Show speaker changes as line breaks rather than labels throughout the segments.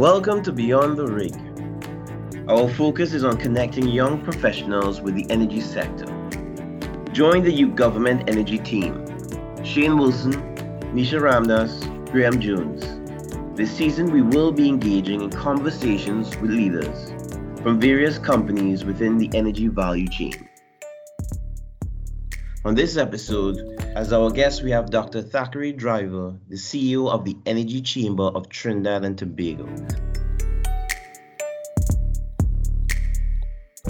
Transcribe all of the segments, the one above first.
Welcome to Beyond the Rig. Our focus is on connecting young professionals with the energy sector. Join the youth government energy team. Shane Wilson, Nisha Ramdas, Graham Jones. This season, we will be engaging in conversations with leaders from various companies within the energy value chain. On this episode, as our guest, we have Dr. Thackwray Driver, the CEO of the Energy Chamber of Trinidad and Tobago.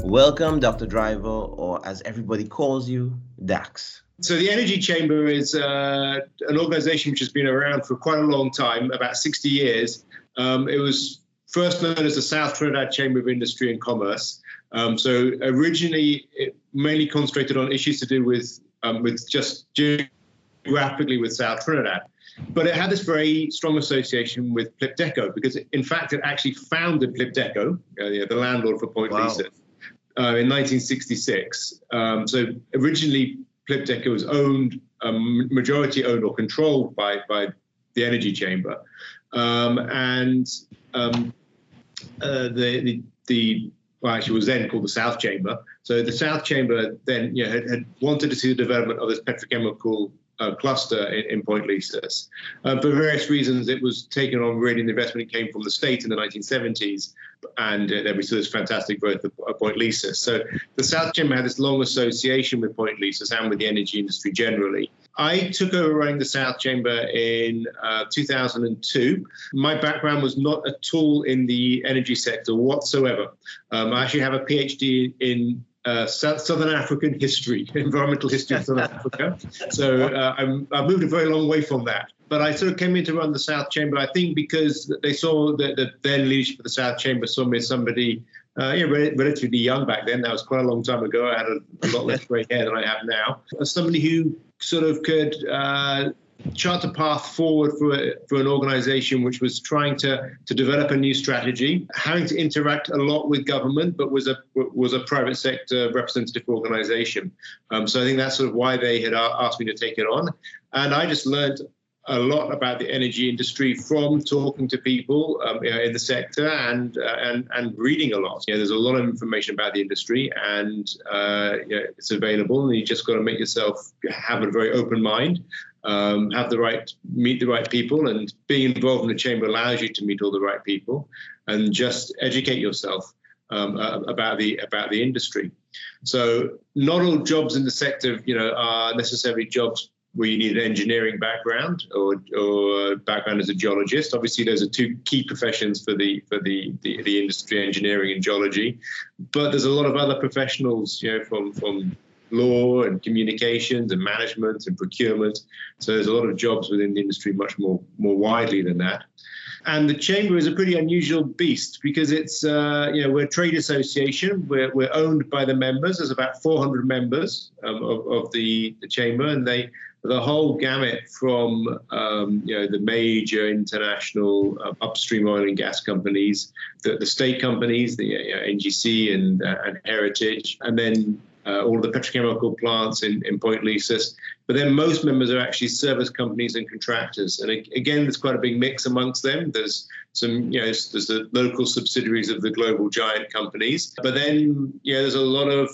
Welcome, Dr. Driver, or as everybody calls you, DAX.
So, the Energy Chamber is uh, an organization which has been around for quite a long time, about 60 years. Um, it was first known as the South Trinidad Chamber of Industry and Commerce. Um, so, originally, it mainly concentrated on issues to do with, um, with just geographically with South Trinidad. But it had this very strong association with Plipdeco because, it, in fact, it actually founded Plipdeco, uh, the landlord for Point wow. Lisas, uh, in 1966. Um, so originally, Plipdeco was owned, um, majority owned or controlled by by the Energy Chamber, um, and um, uh, the, the the well, actually was then called the South Chamber. So the South Chamber then you know, had, had wanted to see the development of this petrochemical uh, cluster in, in Point Lisas. Uh, for various reasons, it was taken on really, the investment came from the state in the 1970s, and uh, then we saw this fantastic growth of, of Point Lisas. So the South Chamber had this long association with Point Lisas and with the energy industry generally. I took over running the South Chamber in uh, 2002. My background was not at all in the energy sector whatsoever. Um, I actually have a PhD in uh, Southern African history, environmental history of Southern Africa. So uh, i moved a very long way from that. But I sort of came in to run the South Chamber, I think, because they saw that the then leadership of the South Chamber saw me as somebody uh, yeah, relatively young back then. That was quite a long time ago. I had a, a lot less grey hair than I have now. As somebody who sort of could uh, chart a path forward for, for an organization which was trying to, to develop a new strategy, having to interact a lot with government, but was a was a private sector representative organization. Um, so I think that's sort of why they had asked me to take it on. And I just learned a lot about the energy industry from talking to people um, you know, in the sector and uh, and and reading a lot. You know, there's a lot of information about the industry, and uh, you know, it's available. And you just got to make yourself have a very open mind, um, have the right meet the right people, and being involved in the chamber allows you to meet all the right people, and just educate yourself. Um, uh, about the about the industry, so not all jobs in the sector, you know, are necessarily jobs where you need an engineering background or, or background as a geologist. Obviously, those are two key professions for the for the, the, the industry, engineering and geology. But there's a lot of other professionals, you know, from from law and communications and management and procurement. So there's a lot of jobs within the industry much more more widely than that. And the chamber is a pretty unusual beast because it's, uh, you know, we're a trade association. We're, we're owned by the members. There's about 400 members um, of, of the, the chamber, and they the whole gamut from um, you know the major international uh, upstream oil and gas companies, the, the state companies, the uh, NGC and, uh, and Heritage, and then uh, all of the petrochemical plants in, in Point Lisas. But then most members are actually service companies and contractors. And again, there's quite a big mix amongst them. There's some, you know, there's the local subsidiaries of the global giant companies. But then, yeah, there's a lot of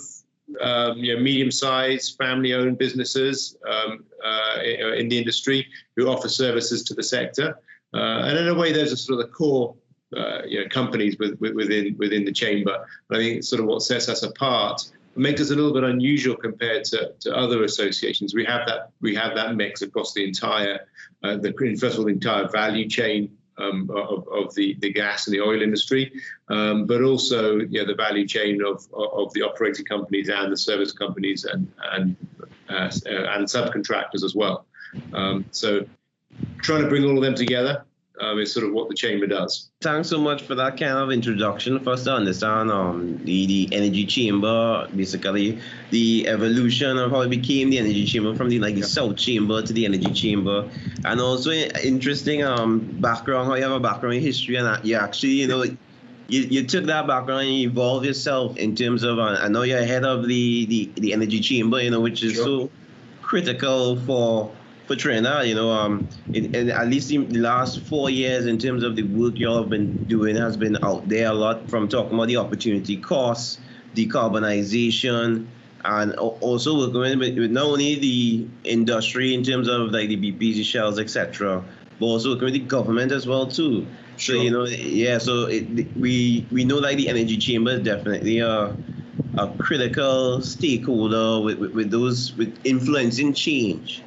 um, you know, medium-sized family-owned businesses um, uh, in the industry who offer services to the sector. Uh, and in a way, those are sort of the core uh, you know, companies with, with, within within the chamber. I think it's sort of what sets us apart. Makes us a little bit unusual compared to, to other associations. We have that we have that mix across the entire uh, the first of all the entire value chain um, of, of the, the gas and the oil industry, um, but also you know, the value chain of, of the operating companies and the service companies and and uh, and subcontractors as well. Um, so trying to bring all of them together um, is sort of what the chamber does.
Thanks so much for that kind of introduction. First, to understand um, the, the energy chamber, basically the evolution of how it became the energy chamber from the like the South Chamber to the energy chamber, and also interesting um background how you have a background in history and you actually you know. You, you took that background and you evolved yourself in terms of uh, I know you're head of the, the, the energy chamber you know which is sure. so critical for for Trinidad. You know, um, in, in, at least in the last four years, in terms of the work y'all have been doing, has been out there a lot from talking about the opportunity costs, decarbonization, and also working with, with not only the industry in terms of like the BPs, shells, etc., but also working with the government as well too. Sure. So you know, yeah. So it, we we know like the energy chamber is definitely a a critical stakeholder with, with, with those with influencing change.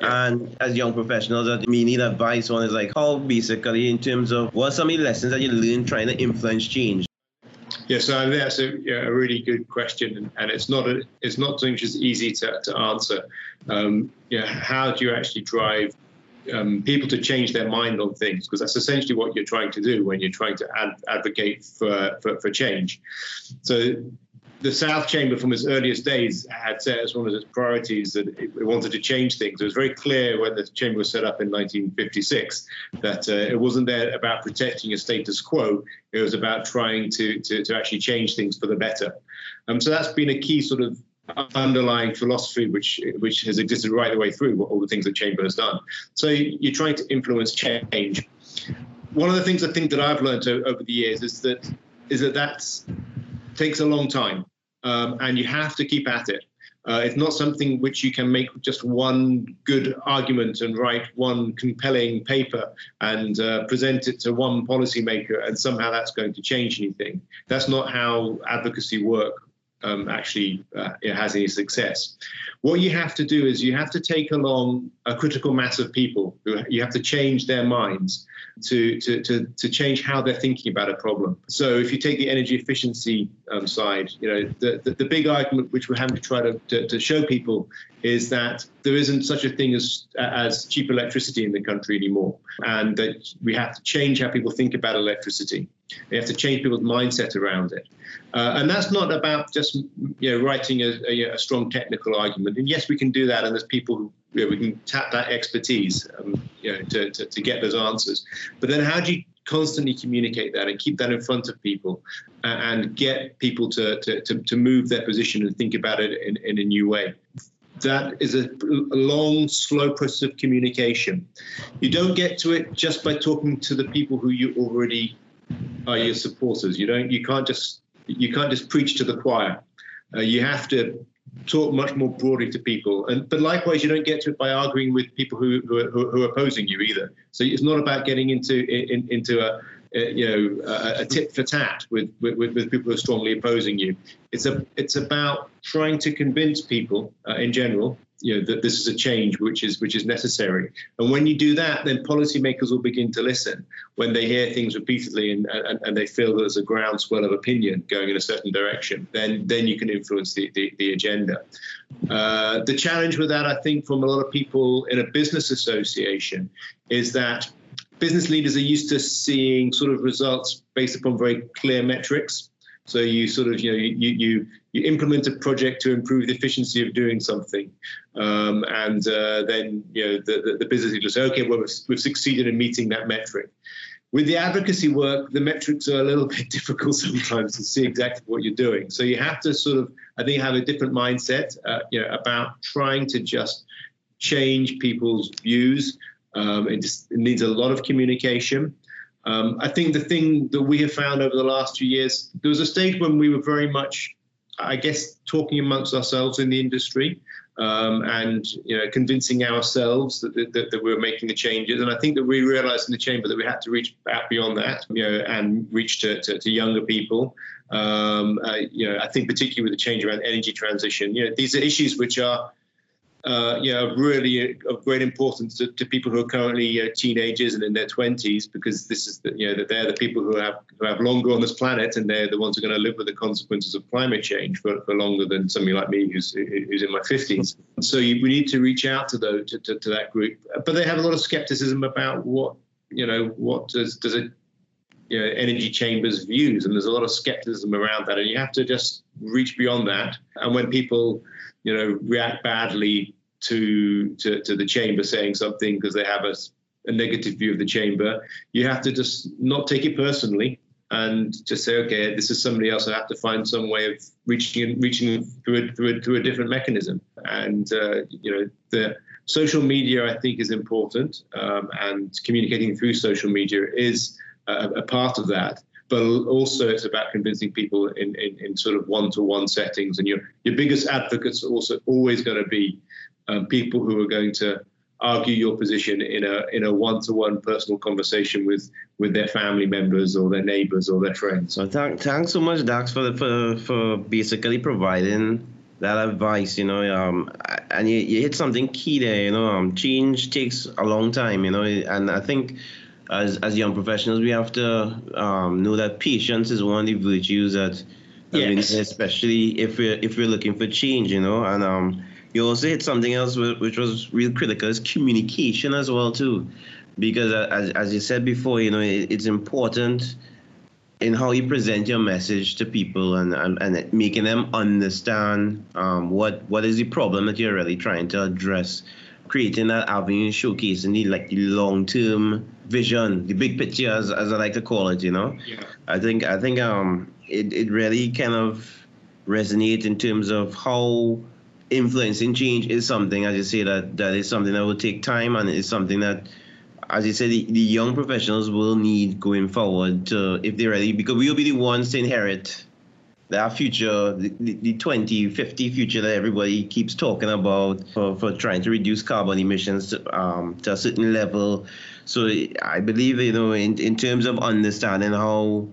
Yeah. And as young professionals, that we need advice on is like how basically in terms of what are some of the lessons that you learn trying to influence change.
Yeah, so that's a, yeah, a really good question, and it's not a, it's not something which is easy to, to answer. Um, yeah, how do you actually drive um, people to change their mind on things because that's essentially what you're trying to do when you're trying to ad- advocate for, for, for change. So the South Chamber, from its earliest days, had set as one of its priorities that it wanted to change things. It was very clear when the chamber was set up in 1956 that uh, it wasn't there about protecting a status quo. It was about trying to, to, to actually change things for the better. Um, so that's been a key sort of underlying philosophy which which has existed right the way through all the things that chamber has done so you're trying to influence change one of the things i think that i've learned over the years is that is that that takes a long time um, and you have to keep at it uh, it's not something which you can make just one good argument and write one compelling paper and uh, present it to one policymaker and somehow that's going to change anything. That's not how advocacy work um, actually uh, has any success. What you have to do is you have to take along a critical mass of people you have to change their minds to, to, to, to change how they're thinking about a problem. So if you take the energy efficiency um, side, you know, the, the, the, big argument which we're having to try to, to, to, show people is that there isn't such a thing as, as cheap electricity in the country anymore. And that we have to change how people think about electricity. We have to change people's mindset around it. Uh, and that's not about just you know writing a, a, a, strong technical argument. And yes, we can do that, and there's people who you know, we can tap that expertise um, you know, to, to, to, get those answers. But then, how do you constantly communicate that and keep that in front of people and, and get people to, to, to, to, move their position and think about it in, in a new way? That is a long, slow process of communication. You don't get to it just by talking to the people who you already are your supporters. You don't. You can't just you can't just preach to the choir. Uh, you have to talk much more broadly to people. And but likewise, you don't get to it by arguing with people who who, are, who are opposing you either. So it's not about getting into in, into a, a you know a, a, tit for tat with, with, with people who are strongly opposing you. It's a it's about trying to convince people uh, in general you know that this is a change which is which is necessary. And when you do that then policymakers will begin to listen. When they hear things repeatedly and, and, and they feel there's a groundswell of opinion going in a certain direction then then you can influence the, the, the agenda. Uh, the challenge with that i think from a lot of people in a business association is that business leaders are used to seeing sort of results based upon very clear metrics so you sort of you know you you you implement a project to improve the efficiency of doing something, um, and uh, then you know the, the, the business leader say, okay, well we've, we've succeeded in meeting that metric. With the advocacy work, the metrics are a little bit difficult sometimes to see exactly what you're doing. So you have to sort of, I think, have a different mindset, uh, you know, about trying to just change people's views. Um, it, just, it needs a lot of communication. Um, I think the thing that we have found over the last few years, there was a stage when we were very much, I guess, talking amongst ourselves in the industry um, and you know convincing ourselves that, that, that, we were making the changes. And I think that we realised in the chamber that we had to reach out beyond that, you know, and reach to, to, to younger people. Um, uh, you know, I think particularly with the change around energy transition, you know, these are issues which are uh, you know, really of great importance to, to people who are currently uh, teenagers and in their 20s, because this is the, you know that they're the people who have who have longer on this planet, and they're the ones who are going to live with the consequences of climate change for, for longer than somebody like me who's who's in my 50s. So you, we need to reach out to those to, to, to that group, but they have a lot of skepticism about what you know what does does it you know, energy chambers views, and there's a lot of skepticism around that, and you have to just reach beyond that. And when people you know, react badly to to, to the chamber saying something because they have a, a negative view of the chamber. You have to just not take it personally and just say, okay, this is somebody else. I have to find some way of reaching reaching through a, through a, through a different mechanism. And uh, you know, the social media, I think, is important, um, and communicating through social media is a, a, part of that. But also, it's about convincing people in, in, in sort of one-to-one settings. And your your biggest advocates are also always going to be um, people who are going to argue your position in a in a one-to-one personal conversation with with their family members or their neighbors or their friends.
So thank, thanks so much, Dax, for for for basically providing that advice. You know, um, and you, you hit something key there. You know, um, change takes a long time. You know, and I think. As, as young professionals, we have to um, know that patience is one of the virtues that, yes. especially if we're if we're looking for change, you know. And um, you also hit something else which was real critical is communication as well too, because uh, as, as you said before, you know it, it's important in how you present your message to people and, and, and making them understand um, what what is the problem that you're really trying to address creating that avenue showcasing the like the long term vision the big picture as, as I like to call it you know yeah. I think I think um it, it really kind of resonates in terms of how influencing change is something, as you say, that that is something that will take time and it's something that, as you said, the, the young professionals will need going forward to, if they're ready, because we'll be the ones to inherit that future, the, the 2050 future that everybody keeps talking about for, for trying to reduce carbon emissions to, um, to a certain level. So I believe, you know, in, in terms of understanding how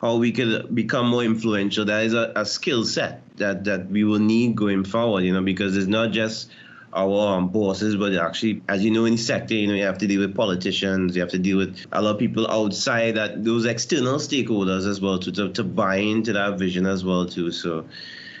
how we could become more influential. That is a, a skill set that, that we will need going forward, you know, because it's not just our um, bosses, but actually, as you know, in the sector, you know, you have to deal with politicians, you have to deal with a lot of people outside that those external stakeholders as well to, to, to buy into that vision as well too. So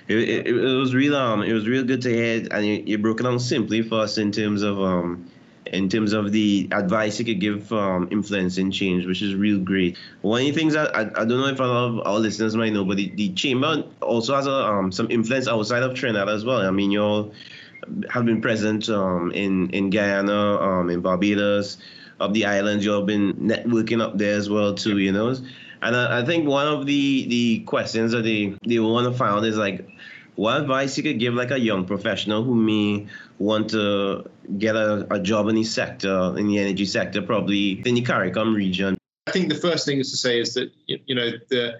it, it, it was real um it was real good to hear, and you, you broke it down simply for us in terms of um in terms of the advice you could give um, influencing change, which is real great. One of the things that I, I don't know if a lot of our listeners might know, but the, the chamber also has a, um, some influence outside of Trinidad as well. I mean, you all have been present um, in, in Guyana, um, in Barbados, of the islands. You've been networking up there as well, too, you know. And I, I think one of the, the questions that they, they want to find is like, what advice you could give like a young professional who may want to get a, a job in the sector, in the energy sector, probably in the CARICOM region?
I think the first thing is to say is that, you know, the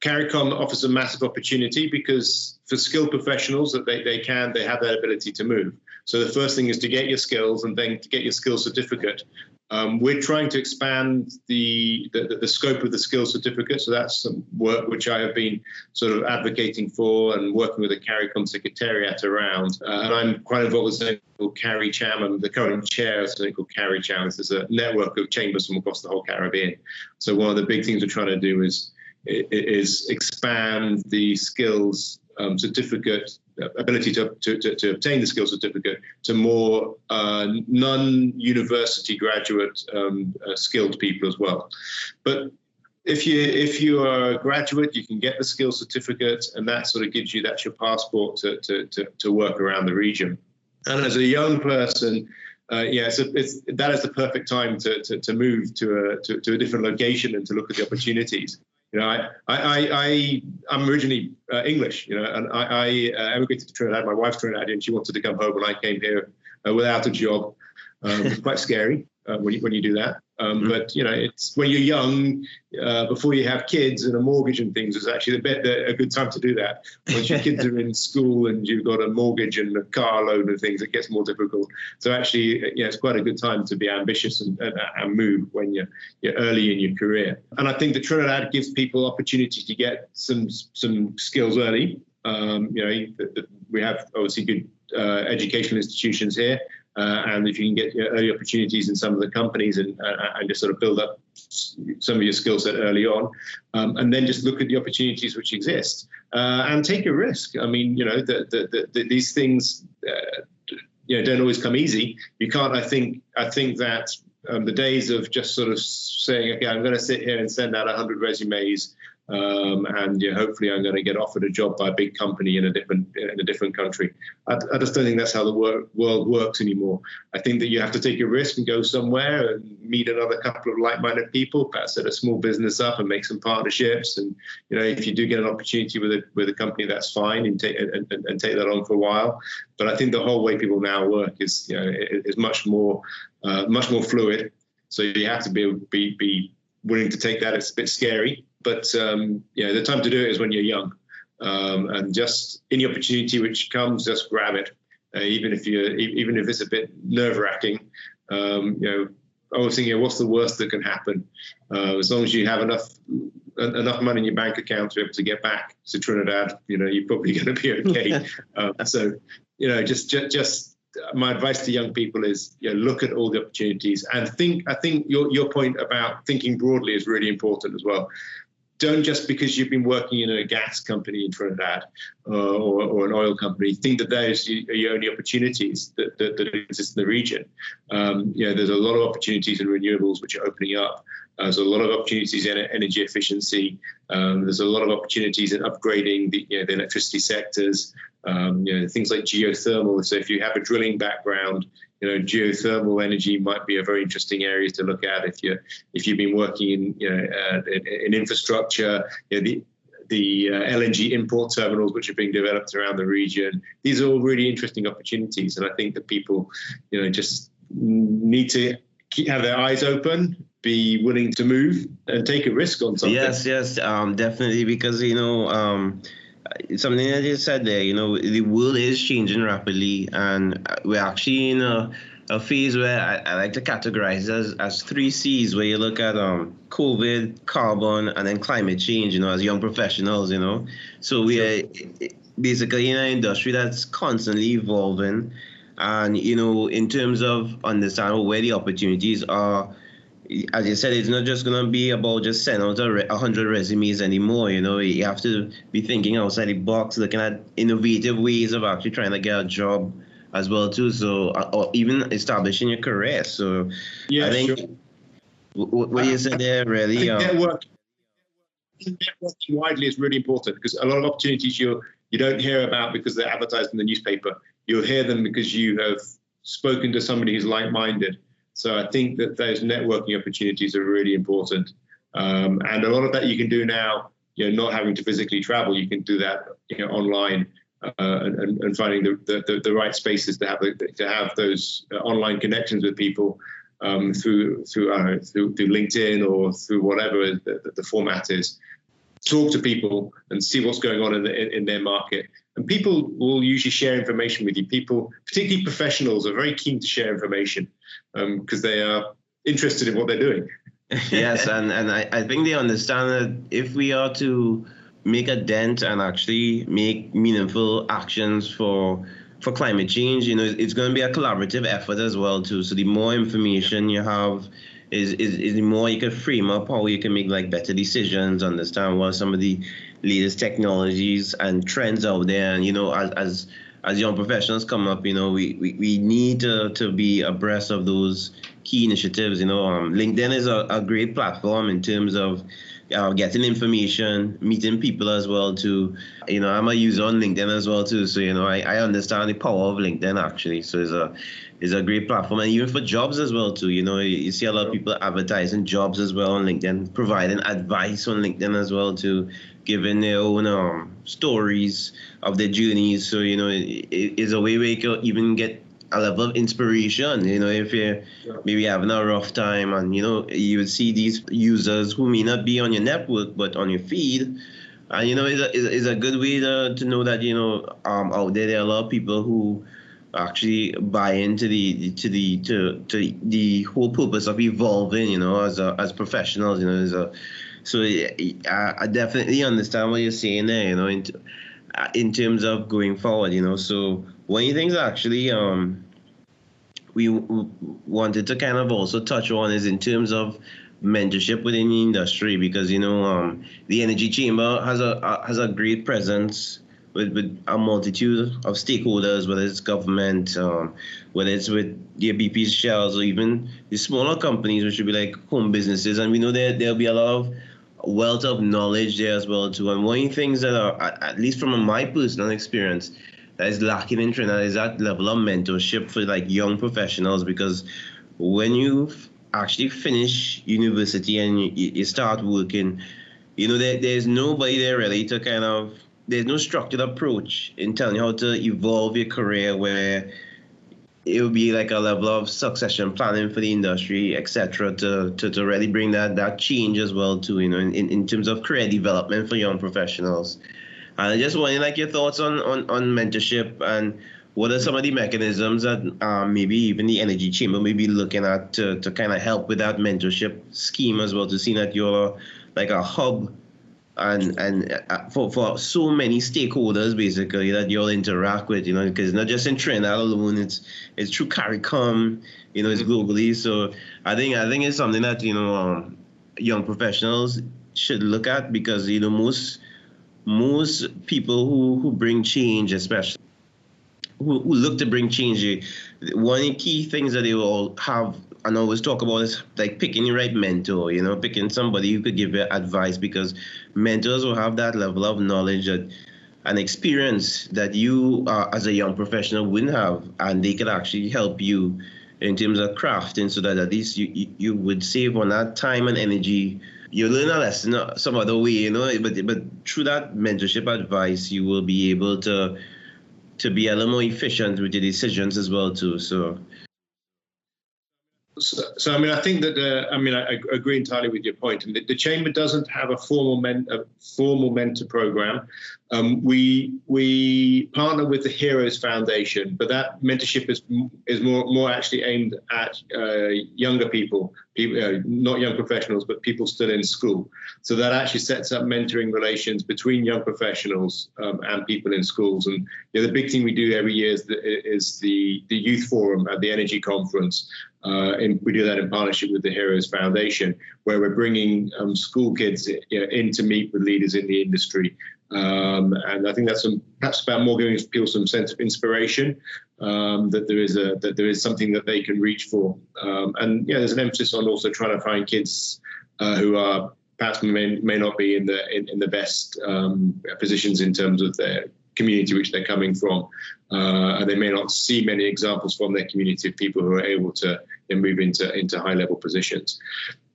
CARICOM offers a massive opportunity because for skilled professionals that they, they can, they have that ability to move. So the first thing is to get your skills and then to get your skills certificate. Um, we're trying to expand the, the, the scope of the skills certificate. So that's some work which I have been sort of advocating for and working with the CARICOM Secretariat around. Uh, and I'm quite involved with something called CARICHAM. I'm the current chair of something called CARICHAM. This is a network of chambers from across the whole Caribbean. So one of the big things we're trying to do is is expand the skills um, certificate ability to, to, to, obtain the skills certificate to more uh, non-university graduate um, uh, skilled people as well. But if you if you are a graduate, you can get the skills certificate, and that sort of gives you that's your passport to, to, to, to work around the region. And as a young person, uh, yeah, it's, that is the perfect time to, to, to move to a to, to a different location and to look at the opportunities. You know, I, I, I, I'm originally uh, English, you know, and I, I uh, emigrated to Trinidad. My wife's Trinidadian. She wanted to come home when I came here uh, without a job. Um, it's quite scary uh, when, you, when you do that. Um, mm-hmm. But you know, it's when you're young, uh, before you have kids and a mortgage and things, it's actually a bit a good time to do that. Once your kids are in school and you've got a mortgage and a car loan and things, it gets more difficult. So actually, yeah, it's quite a good time to be ambitious and, and, and move when you're, you're early in your career. And I think that Trinidad gives people opportunity to get some some skills early. Um, you know, the, the, we have obviously good uh, educational institutions here. Uh, and if you can get early opportunities in some of the companies and, uh, and just sort of build up some of your skill set early on, um, and then just look at the opportunities which exist uh, and take a risk. I mean, you know, the, the, the, these things, uh, you know, don't always come easy. You can't. I think. I think that um, the days of just sort of saying, okay, I'm going to sit here and send out 100 resumes um, and know, hopefully I'm going to get offered a job by a big company in a different in a different country. I, I just don't think that's how the work, world works anymore. I think that you have to take a risk and go somewhere and meet another couple of like-minded people, perhaps set a small business up and make some partnerships. And you know, if you do get an opportunity with a with a company, that's fine, and take and, and, and take that on for a while. But I think the whole way people now work is you know is much more uh, much more fluid. So you have to be be be willing to take that. It's a bit scary, but um, you know the time to do it is when you're young, um, and just any opportunity which comes, just grab it. Uh, even if you even if it's a bit nerve wracking, um, you know. I was thinking, what's the worst that can happen? Uh, as long as you have enough enough money in your bank account to be able to get back to Trinidad, you know, you're probably going to be okay. um, so, you know, just, just just my advice to young people is you know, look at all the opportunities and think. I think your your point about thinking broadly is really important as well. Don't just because you've been working in a gas company in Trinidad uh, or, or, an oil company think that those are your only opportunities that, that, that exist in the region. Um, you know, there's a lot of opportunities in renewables which are opening up. Uh, there's a lot of opportunities in energy efficiency. Um, there's a lot of opportunities in upgrading the, you know, the electricity sectors. Um, you know, things like geothermal. So if you have a drilling background, you know, geothermal energy might be a very interesting area to look at. If you if you've been working in you know uh, in, in, infrastructure, you know, the the uh, LNG import terminals which are being developed around the region. These are all really interesting opportunities, and I think that people, you know, just need to keep, have their eyes open be willing to move and take a risk on something.
Yes, yes, um, definitely, because you know, um, something that you said there, you know, the world is changing rapidly, and we're actually in a, a phase where I, I, like to categorize as, as three C's, where you look at um, COVID, carbon, and then climate change. You know, as young professionals, you know, so we are basically in an industry that's constantly evolving, and you know, in terms of understanding where the opportunities are as you said, it's not just going to be about just sending out a, re- 100 resumes anymore. You know, you have to be thinking outside the box, looking at innovative ways of actually trying to get a job as well too. So, uh, or even establishing your career. So, yeah, I think sure. what, what you said there really.
Um, network, networking widely is really important because a lot of opportunities you you don't hear about because they're advertised in the newspaper. You'll hear them because you have spoken to somebody who's like-minded so I think that those networking opportunities are really important. Um, and a lot of that you can do now, you know, not having to physically travel, you can do that you know, online uh, and, and, finding the, the, the, right spaces to have to have those uh, online connections with people um, through through, through through LinkedIn or through whatever the, the, format is. Talk to people and see what's going on in, the, in their market. And people will usually share information with you. People, particularly professionals, are very keen to share information because um, they are interested in what they're doing.
yes, and, and I, I think they understand that if we are to make a dent and actually make meaningful actions for for climate change, you know, it's going to be a collaborative effort as well too. So the more information you have, is, is, is the more you can frame up how you can make like better decisions, understand what some of the latest technologies and trends out there, and you know, as as as young professionals come up, you know, we, we, we need to, to be abreast of those key initiatives. You know, um, LinkedIn is a, a great platform in terms of uh, getting information, meeting people as well too. You know, I'm a user on LinkedIn as well too, so you know, I, I understand the power of LinkedIn actually. So it's a it's a great platform, and even for jobs as well too. You know, you see a lot of people advertising jobs as well on LinkedIn, providing advice on LinkedIn as well too giving their own um, stories of their journeys. So you know, it, it is a way where you can even get a level of inspiration. You know, if you're maybe having a rough time, and you know, you would see these users who may not be on your network but on your feed. And you know, it's a, it's a good way to, to know that you know um, out there there are a lot of people who actually buy into the to the to, to the whole purpose of evolving. You know, as a, as professionals. You know, there's a so I, I definitely understand what you're saying there. You know, in, in terms of going forward. You know, so one of the things actually um we wanted to kind of also touch on is in terms of mentorship within the industry because you know um, the energy chamber has a has a great presence with, with a multitude of stakeholders, whether it's government, um, whether it's with the BP's shells, or even the smaller companies, which would be like home businesses. And we know that there'll be a lot of wealth of knowledge there as well too. And one of the things that are, at least from my personal experience, that is lacking in Trinidad is that level of mentorship for like young professionals because when you actually finish university and you, you start working, you know, there, there's nobody there really to kind of, there's no structured approach in telling you how to evolve your career where it would be like a level of succession planning for the industry, etc., to, to, to really bring that that change as well too, you know, in, in terms of career development for young professionals. And I just wanted like your thoughts on, on, on mentorship and what are some of the mechanisms that um, maybe even the energy chamber may be looking at to, to kind of help with that mentorship scheme as well to see that you're like a hub and and uh, for, for so many stakeholders basically that you'll interact with, you know, because not just in Trinidad alone, it's it's through CARICOM, you know, it's mm-hmm. globally. So I think I think it's something that you know um, young professionals should look at because you know most most people who who bring change, especially who, who look to bring change, one of the key things that they will have and always talk about is like picking the right mentor, you know, picking somebody who could give you advice because mentors will have that level of knowledge that, and experience that you uh, as a young professional wouldn't have, and they could actually help you in terms of crafting so that at least you, you would save on that time and energy. You learn a lesson some other way, you know, but but through that mentorship advice, you will be able to to be a little more efficient with your decisions as well too. So
so, so, I mean, I think that uh, I mean, I, I, agree entirely with your point. And the, the chamber doesn't have a formal men, a formal mentor program. Um, we we partner with the Heroes Foundation, but that mentorship is is more more actually aimed at uh, younger people, people uh, not young professionals, but people still in school. So that actually sets up mentoring relations between young professionals um, and people in schools. And you know, the big thing we do every year is the, is the the youth forum at the Energy Conference, uh, and we do that in partnership with the Heroes Foundation, where we're bringing um, school kids you know, in to meet with leaders in the industry. Um, and I think that's some, perhaps about more giving people some sense of inspiration um, that there is a that there is something that they can reach for. Um, and yeah, there's an emphasis on also trying to find kids uh, who are perhaps may, may not be in the in, in the best um, positions in terms of their community which they're coming from. Uh, and they may not see many examples from their community of people who are able to then move into into high level positions.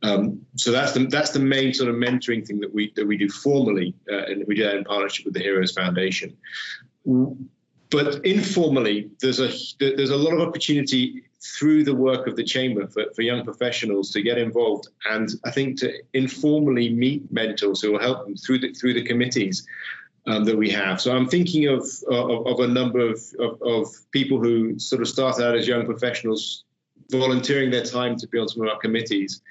Um, so that's the that's the main sort of mentoring thing that we that we do formally, uh, and we do that in partnership with the Heroes Foundation. But informally, there's a there's a lot of opportunity through the work of the chamber for, for young professionals to get involved, and I think to informally meet mentors who will help them through the through the committees um, that we have. So I'm thinking of, of, of a number of, of, of, people who sort of start out as young professionals volunteering their time to be on some of our committees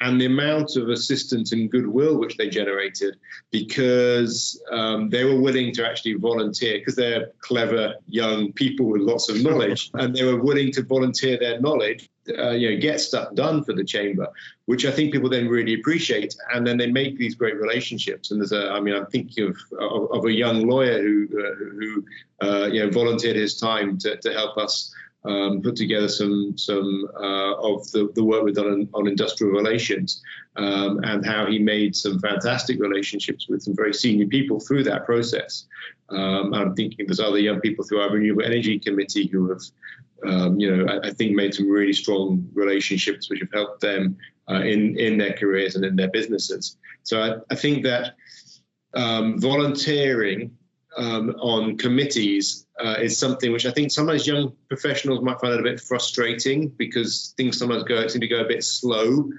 and the amount of assistance and goodwill which they generated because um, they were willing to actually volunteer because they're clever young people with lots of knowledge and they were willing to volunteer their knowledge uh, you know get stuff done for the chamber which i think people then really appreciate. And then they make these great relationships. And there's a i mean i'm thinking of of, of a young lawyer who uh, who uh, you know volunteered his time to, to help us um, put together some some uh, of the, the work we've done on, on industrial relations um, and how he made some fantastic relationships with some very senior people through that process. Um, I'm thinking there's other young people through our renewable energy committee who have, um, you know, I, I, think made some really strong relationships which have helped them uh, in in their careers and in their businesses. So I, I think that um, volunteering um, on committees uh, is something which I think sometimes young professionals might find it a bit frustrating because things sometimes go seem to go a bit slow,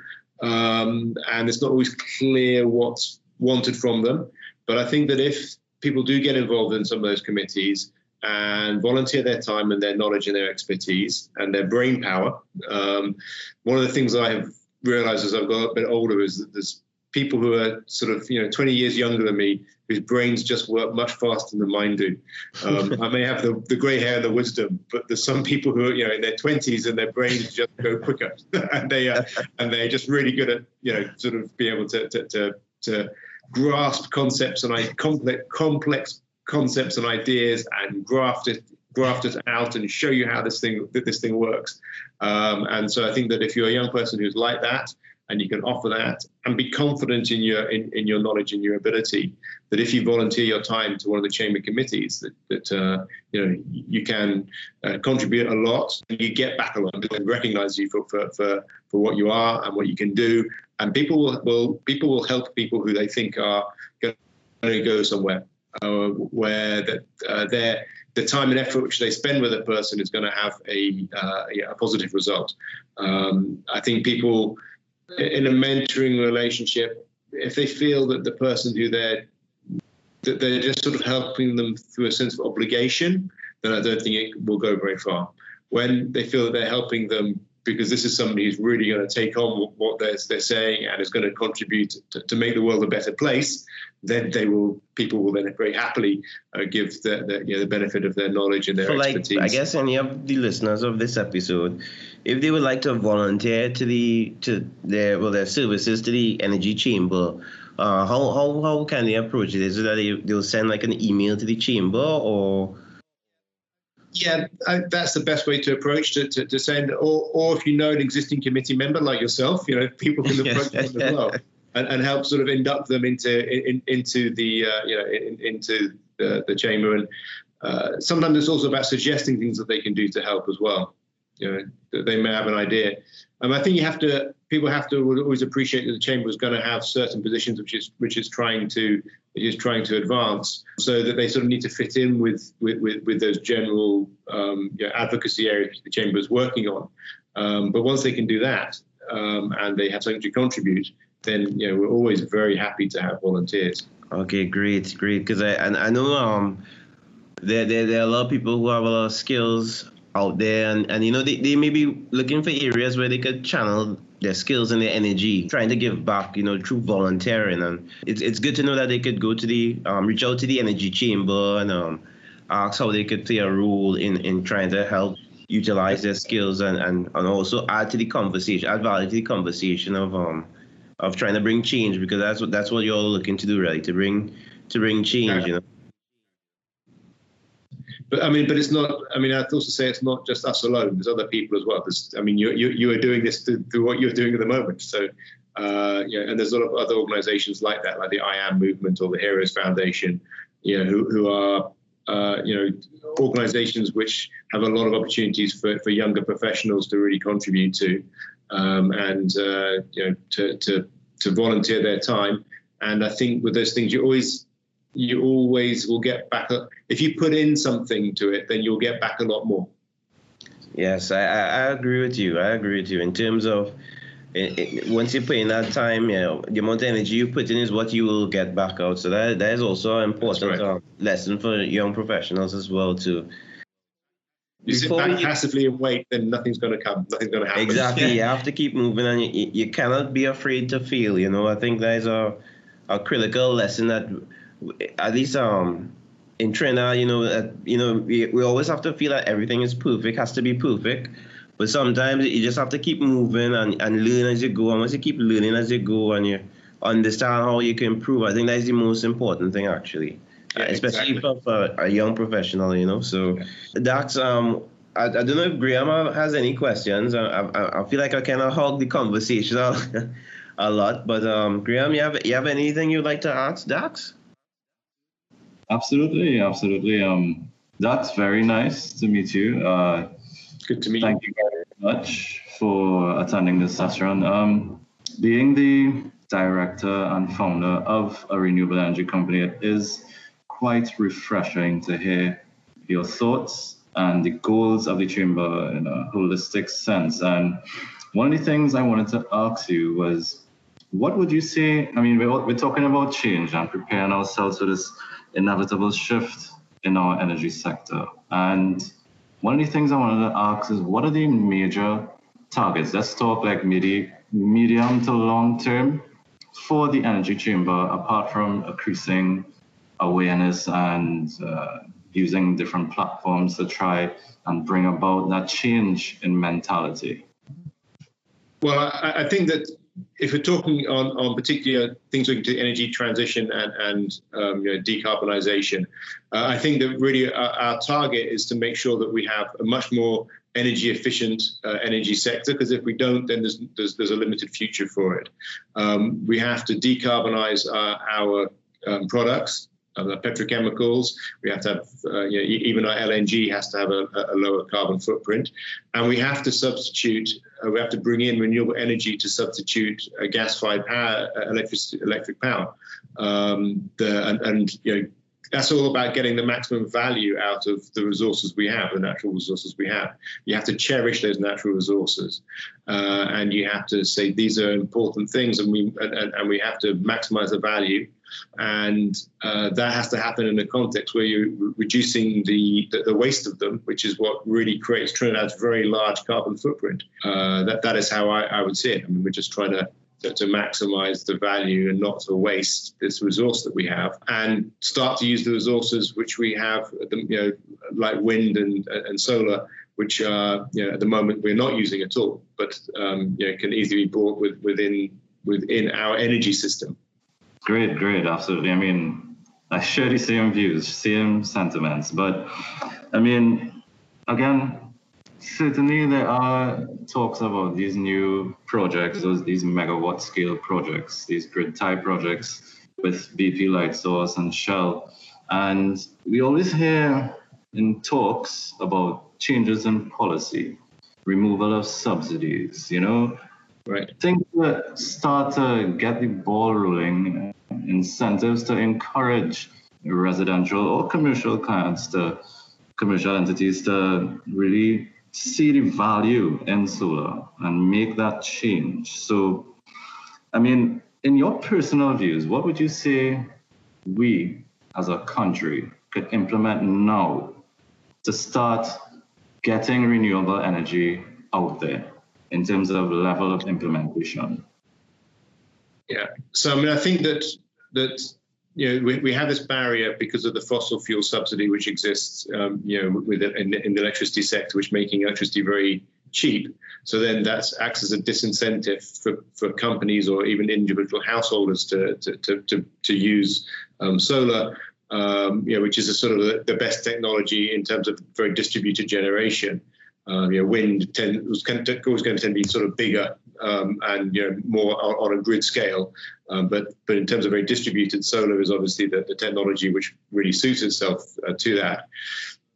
um, and it's not always clear what's wanted from them. But I think that if people do get involved in some of those committees and volunteer their time and their knowledge and their expertise and their brain power, um, one of the things I have realized as I've got a bit older is that there's people who are sort of you know 20 years younger than me whose brains just work much faster than mine do. Um, I may have the, the grey hair and the wisdom, but there's some people who are you know in their 20s and their brains just go quicker, and they uh, and they're just really good at you know sort of being able to to, to, to grasp concepts and I, complex complex concepts and ideas and graft it graft it out and show you how this thing that this thing works. Um, and so I think that if you're a young person who's like that, and you can offer that and be confident in your in, in your knowledge and your ability that if you volunteer your time to one of the chamber committees that, that uh, you know you can uh, contribute a lot and you get back a lot and recognize you for, for, for, for what you are and what you can do and people will, will people will help people who they think are going to go somewhere uh, where that uh, their the time and effort which they spend with a person is going to have a, uh, a positive result. Um, I think people in a mentoring relationship, if they feel that the person who they're that they're just sort of helping them through a sense of obligation, then I don't think it will go very far. When they feel that they're helping them because this is somebody who's really going to take on what they're, they're saying and is going to contribute to, to make the world a better place, then they will people will then very happily uh, give the, the, you know, the benefit of their knowledge and their
so
expertise.
Like, I guess any of the listeners of this episode, if they would like to volunteer to the to their well their services to the energy chamber, uh, how, how how can they approach it? Is it that they, they'll send like an email to the chamber or
yeah, I, that's the best way to approach to, to, to, send, or, or if you know an existing committee member like yourself, you know, people can approach them as well and, and, help sort of induct them into in, into the uh, you know in, into the, the, chamber. And uh, sometimes it's also about suggesting things that they can do to help as well. You know, they may have an idea. Um, I think you have to people have to always appreciate that the chamber is going to have certain positions which is which is trying to is trying to advance, so that they sort of need to fit in with with, with, with those general um, you know, advocacy areas the chamber is working on. Um, but once they can do that um, and they have something to contribute, then you know we're always very happy to have volunteers.
Okay, great, great. Because I and I know um there, there there are a lot of people who have a lot of skills out there and, and you know they, they may be looking for areas where they could channel their skills and their energy trying to give back you know through volunteering. And it's, it's good to know that they could go to the um, reach out to the energy chamber and um, ask how they could play a role in in trying to help utilize their skills and, and, and also add to the conversation add value to the conversation of um of trying to bring change because that's what that's what you're looking to do really to bring to bring change you know
but I mean, but it's not. I mean, I'd also say it's not just us alone. There's other people as well. There's, I mean, you you you are doing this through, through what you're doing at the moment. So, uh, yeah, and there's a lot of other organisations like that, like the I Am Movement or the Heroes Foundation, you know, who who are uh, you know organisations which have a lot of opportunities for for younger professionals to really contribute to, um, and uh, you know, to to to volunteer their time. And I think with those things, you always you always will get back. A, if you put in something to it, then you'll get back a lot more.
Yes, I, I agree with you. I agree with you in terms of it, it, once you put in that time, you know, the amount of energy you put in is what you will get back out. So that that is also an important right. uh, lesson for young professionals as well too.
You sit back you, passively and wait, then nothing's going to come. Nothing's going to happen.
Exactly. you have to keep moving, and you, you cannot be afraid to feel. You know, I think that is a a critical lesson that at least um in Trinidad, you know, uh, you know, we, we always have to feel that everything is perfect, has to be perfect. But sometimes you just have to keep moving and, and learn as you go. And once you keep learning as you go and you understand how you can improve, I think that's the most important thing actually. Yeah, especially exactly. for, for, a young professional, you know. So yeah. that's um I, I don't know if Graham has any questions. I, I, I feel like I kind of hog the conversation a, a lot, but um, Graham, you have you have anything you'd like to ask Dax?
Absolutely, absolutely. Um, that's very nice to meet you. Uh,
Good to meet
thank you. Thank you very much for attending this session. Um, being the director and founder of a renewable energy company, it is quite refreshing to hear your thoughts and the goals of the chamber in a holistic sense. And one of the things I wanted to ask you was, what would you say? I mean, we're, we're talking about change and preparing ourselves for this inevitable shift in our energy sector. And one of the things I wanted to ask is what are the major targets? Let's talk like maybe medium to long term for the energy chamber, apart from increasing awareness and uh, using different platforms to try and bring about that change in mentality.
Well, I, I think that if we're talking on, on particular things linked to energy transition and, and um, you know, decarbonisation, uh, I think that really our, our, target is to make sure that we have a much more energy efficient uh, energy sector because if we don't, then there's, there's, there's a limited future for it. Um, we have to decarbonise uh, our um, products um, petrochemicals. We have to have, uh, you know, even our LNG has to have a, a, lower carbon footprint. And we have to substitute, uh, we have to bring in renewable energy to substitute uh, gas fired power, uh, electric, electric power. Um, the, and, and, you know, that's all about getting the maximum value out of the resources we have, the natural resources we have. You have to cherish those natural resources, uh, and you have to say these are important things, and we and, and we have to maximize the value and uh, that has to happen in a context where you're reducing the, the, the, waste of them, which is what really creates Trinidad's very large carbon footprint. Uh, that, that is how I, I, would see it. I mean, we're just trying to, to, to maximize the value and not to waste this resource that we have and start to use the resources which we have, you know, like wind and, and solar which uh, you know, at the moment we're not using at all, but um, you know, can easily be brought with, within within our energy system.
Great, great, absolutely. I mean, I share the same views, same sentiments, but I mean, again, certainly there are talks about these new projects, those these megawatt scale projects, these grid tie projects with BP Lightsource and Shell. And we always hear in talks about changes in policy, removal of subsidies, you know,
right.
things that start to get the ball rolling incentives to encourage residential or commercial clients to commercial entities to really see the value in solar and make that change. So, I mean, in your personal views, what would you say we as a country could implement now to start getting renewable energy out there in terms of level of implementation?
Yeah. So I mean, I think that that you know we, we have this barrier because of the fossil fuel subsidy which exists um, you know with in, in, the electricity sector, which making electricity very cheap. So then that acts as a disincentive for, for companies or even individual householders to to to, to, to use um, solar. Um, you know, which is a sort of the, the best technology in terms of very distributed generation. Um, you know, wind tend, was always going to tend to be sort of bigger um, and you know more on, on a grid scale. Um, but but in terms of very distributed, solar is obviously the, the technology which really suits itself uh, to that.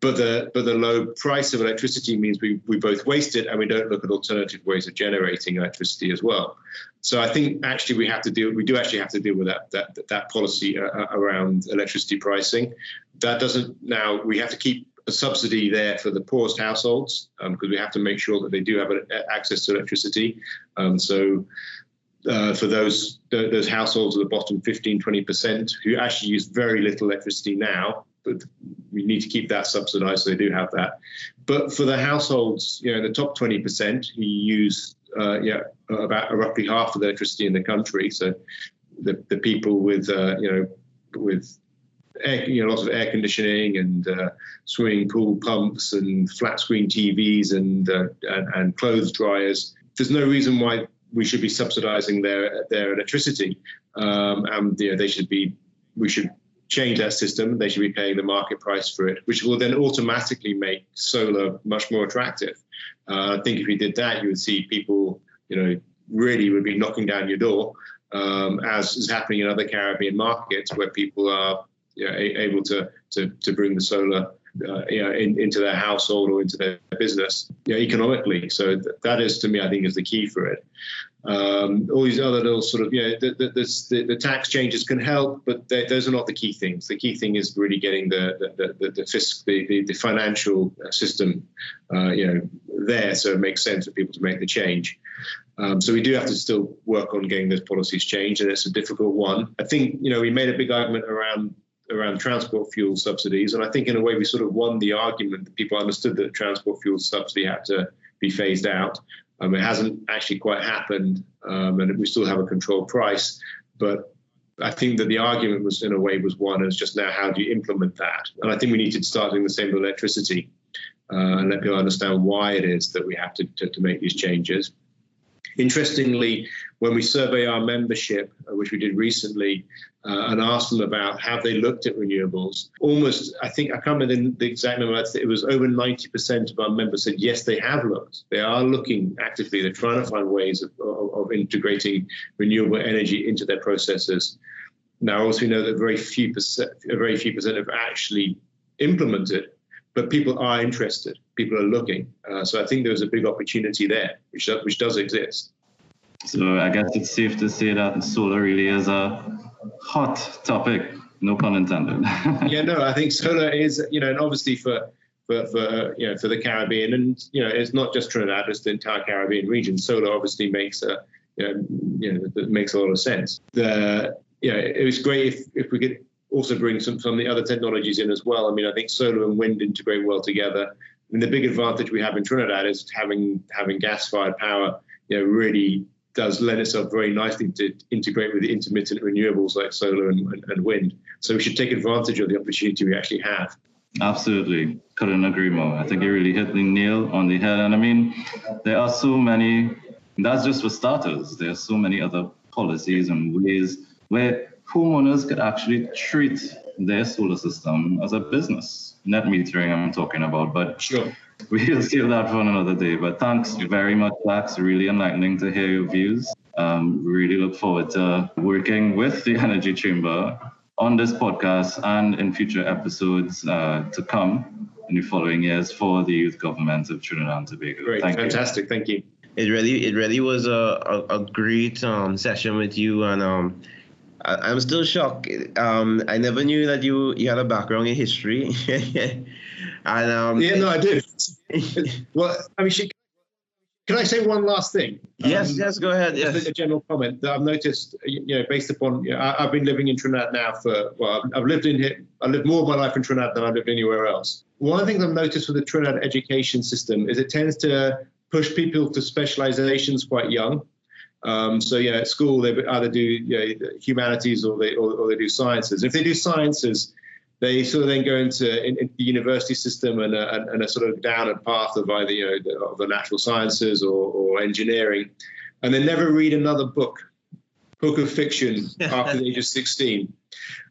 But the but the low price of electricity means we, we both waste it and we don't look at alternative ways of generating electricity as well. So I think actually we have to deal we do actually have to deal with that that that policy uh, uh around electricity pricing. That doesn't now we have to keep a subsidy there for the poorest households because um, we have to make sure that they do have access to electricity. Um, so uh, for those those households at the bottom 15 20% who actually use very little electricity now but we need to keep that subsidized so they do have that but for the households you know the top 20% who use uh, yeah about roughly half of the electricity in the country so the, the people with uh, you know with air, you know, lots of air conditioning and uh, swimming pool pumps and flat screen TVs and, uh, and, and clothes dryers. There's no reason why we should be subsidising their their electricity, um, and you know, they should be. We should change that system. They should be paying the market price for it, which will then automatically make solar much more attractive. Uh, I think if we did that, you would see people, you know, really would be knocking down your door, um, as is happening in other Caribbean markets where people are you know, able to, to, to bring the solar uh, you know, in, into their household or into their business you know, economically. So th- that is, to me, I think, is the key for it. Um, all these other little sort of, you know, the, the, the, the tax changes can help, but those are not the key things. The key thing is really getting the the the, the, fisc, the, the, the financial system, uh, you know, there, so it makes sense for people to make the change. Um, so we do have to still work on getting those policies changed, and it's a difficult one. I think, you know, we made a big argument around around transport fuel subsidies. And I think in a way we sort of won the argument that people understood that transport fuel subsidy had to be phased out. Um, it hasn't actually quite happened, um, and we still have a controlled price. But I think that the argument was, in a way, was one. It's just now how do you implement that? And I think we need to start doing the same with electricity uh, and let people understand why it is that we have to, to, to make these changes. Interestingly, when we survey our membership, uh, which we did recently, uh, and asked them about how they looked at renewables, almost, I think, I can't remember the exact number, it was over 90% of our members said, yes, they have looked. They are looking actively. They're trying to find ways of, of, of integrating renewable energy into their processes. Now, also, we know that very few percent, a very few percent have actually implemented, but people are interested. People are looking. Uh, so I think there's a big opportunity there, which which does exist.
So I guess it's safe to say that solar really is a hot topic. No pun intended.
yeah, no, I think solar is, you know, and obviously for for, for you know for the Caribbean, and you know, it's not just Trinidad, it's the entire Caribbean region. Solar obviously makes a you know, you know that makes a lot of sense. The you know, it was great if if we could also bring some some of the other technologies in as well. I mean, I think solar and wind integrate well together. I mean, the big advantage we have in Trinidad is having having gas-fired power. You know, really does lend itself very nicely to integrate with the intermittent renewables like solar and, and, and wind. So we should take advantage of the opportunity we actually have.
Absolutely. Couldn't agree more. I think you really hit the nail on the head. And I mean, there are so many, that's just for starters. There are so many other policies and ways where homeowners could actually treat their solar system as a business. Net metering, I'm talking about, but
sure.
we'll save that for another day. But thanks very much, Dax. Really enlightening to hear your views. Um, really look forward to working with the Energy Chamber on this podcast and in future episodes uh, to come in the following years for the youth government of Trinidad and Tobago.
Great, Thank fantastic. You. Thank you.
It really, it really was a, a, a great um, session with you, and um, I, am still shocked. Um, I never knew that you you had a background in history.
and um, yeah, no, I do. well, I mean, she, can I say one last thing?
Yes, um, yes, go ahead. Yes.
A general comment that I've noticed, you know, based upon, you know, I, have been living in Trinidad now for, well, I've, I've lived in here, I lived more of my life in Trinidad than I've lived anywhere else. One of the things I've noticed with the Trinidad education system is it tends to push people to specializations quite young. Um, so yeah, at school they either do you know, humanities or they or, or, they do sciences. If they do sciences, they sort of then go into, in, in the university system and a, and a, sort of downward path of either you know the, of the natural sciences or, or engineering, and they never read another book, book of fiction after the age of 16.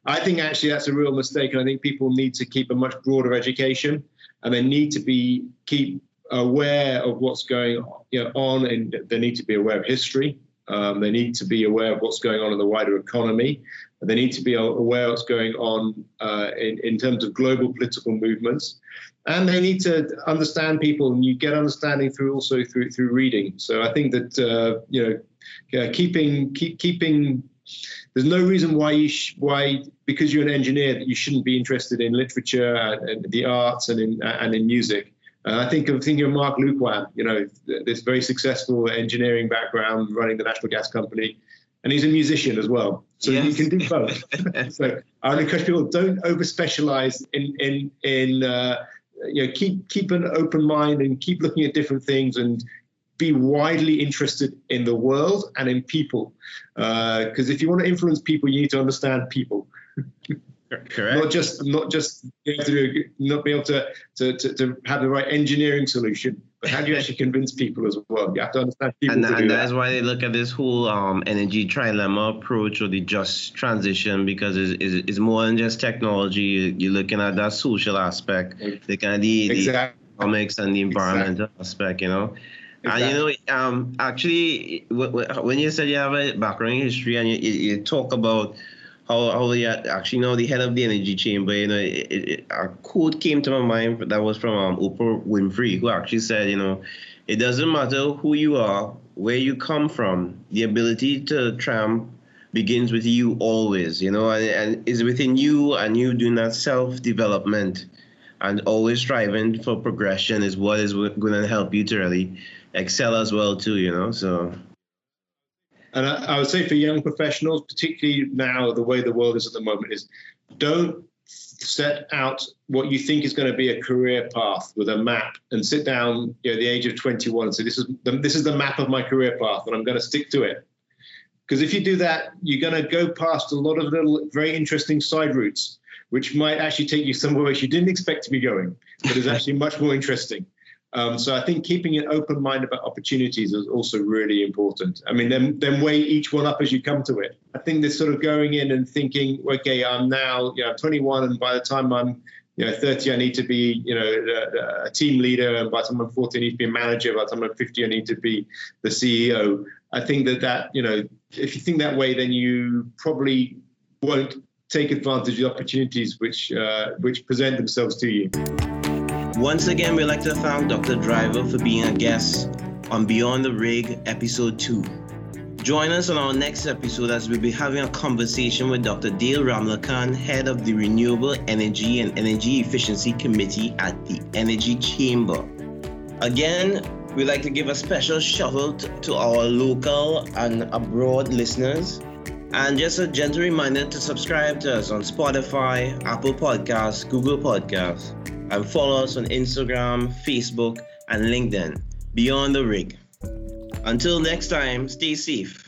I think actually that's a real mistake, and I think people need to keep a much broader education, and they need to be keep aware of what's going you know, on, and they need to be aware of history. Um, they need to be aware of what's going on in the wider economy. They need to be aware of what's going on uh, in, in terms of global political movements, and they need to understand people. And you get understanding through also through through reading. So I think that uh, you know, keeping keep, keeping there's no reason why you sh- why because you're an engineer that you shouldn't be interested in literature and, and the arts and in and in music. Uh, I think I'm thinking of Mark Loquan, you know, this very successful engineering background running the National Gas Company, and he's a musician as well. So yes. you can do both. so I would encourage people don't over specialize in in in uh, you know keep keep an open mind and keep looking at different things and be widely interested in the world and in people. Because uh, if you want to influence people, you need to understand people.
Correct.
Not just not just be able to not be able to, to, to, to, have the right engineering solution, but how do you actually convince people as well? You have to understand people.
And,
and
that.
that's
why they look at this whole um, energy trilemma approach or the just transition because it's, it's, it's more than just technology. You're looking at that social aspect, the kind of the, exactly. the economics and the environmental exactly. aspect, you know. Exactly. And you know, um, actually, when you said you have a background in history and you, you talk about how how they actually know the head of the energy chamber. You know, it, it, a quote came to my mind that was from um, Oprah Winfrey, who actually said, you know, it doesn't matter who you are, where you come from, the ability to triumph begins with you always. You know, and, and is within you, and you doing that self development and always striving for progression is what is going to help you to really excel as well too. You know, so.
And I, I, would say for young professionals, particularly now, the way the world is at the moment, is don't set out what you think is going to be a career path with a map and sit down you know, at the age of 21 and say, this is the, this is the map of my career path and I'm going to stick to it. Because if you do that, you're going to go past a lot of little, very interesting side routes, which might actually take you somewhere which you didn't expect to be going, but is actually much more interesting. Um, so I think keeping an open mind about opportunities is also really important. I mean, then then weigh each one up as you come to it. I think this sort of going in and thinking, okay, I'm now you know 21, and by the time I'm you know 30, I need to be you know a, a team leader, and by the time I'm 40, I need to be a manager. By the time I'm 50, I need to be the CEO. I think that that you know if you think that way, then you probably won't take advantage of the opportunities which uh, which present themselves to you.
Once again, we'd like to thank Dr. Driver for being a guest on Beyond the Rig episode 2. Join us on our next episode as we'll be having a conversation with Dr. Dale Ramlakan, head of the Renewable Energy and Energy Efficiency Committee at the Energy Chamber. Again, we'd like to give a special shout out to our local and abroad listeners. And just a gentle reminder to subscribe to us on Spotify, Apple Podcasts, Google Podcasts and follow us on Instagram, Facebook, and LinkedIn. Beyond the Rig. Until next time, stay safe.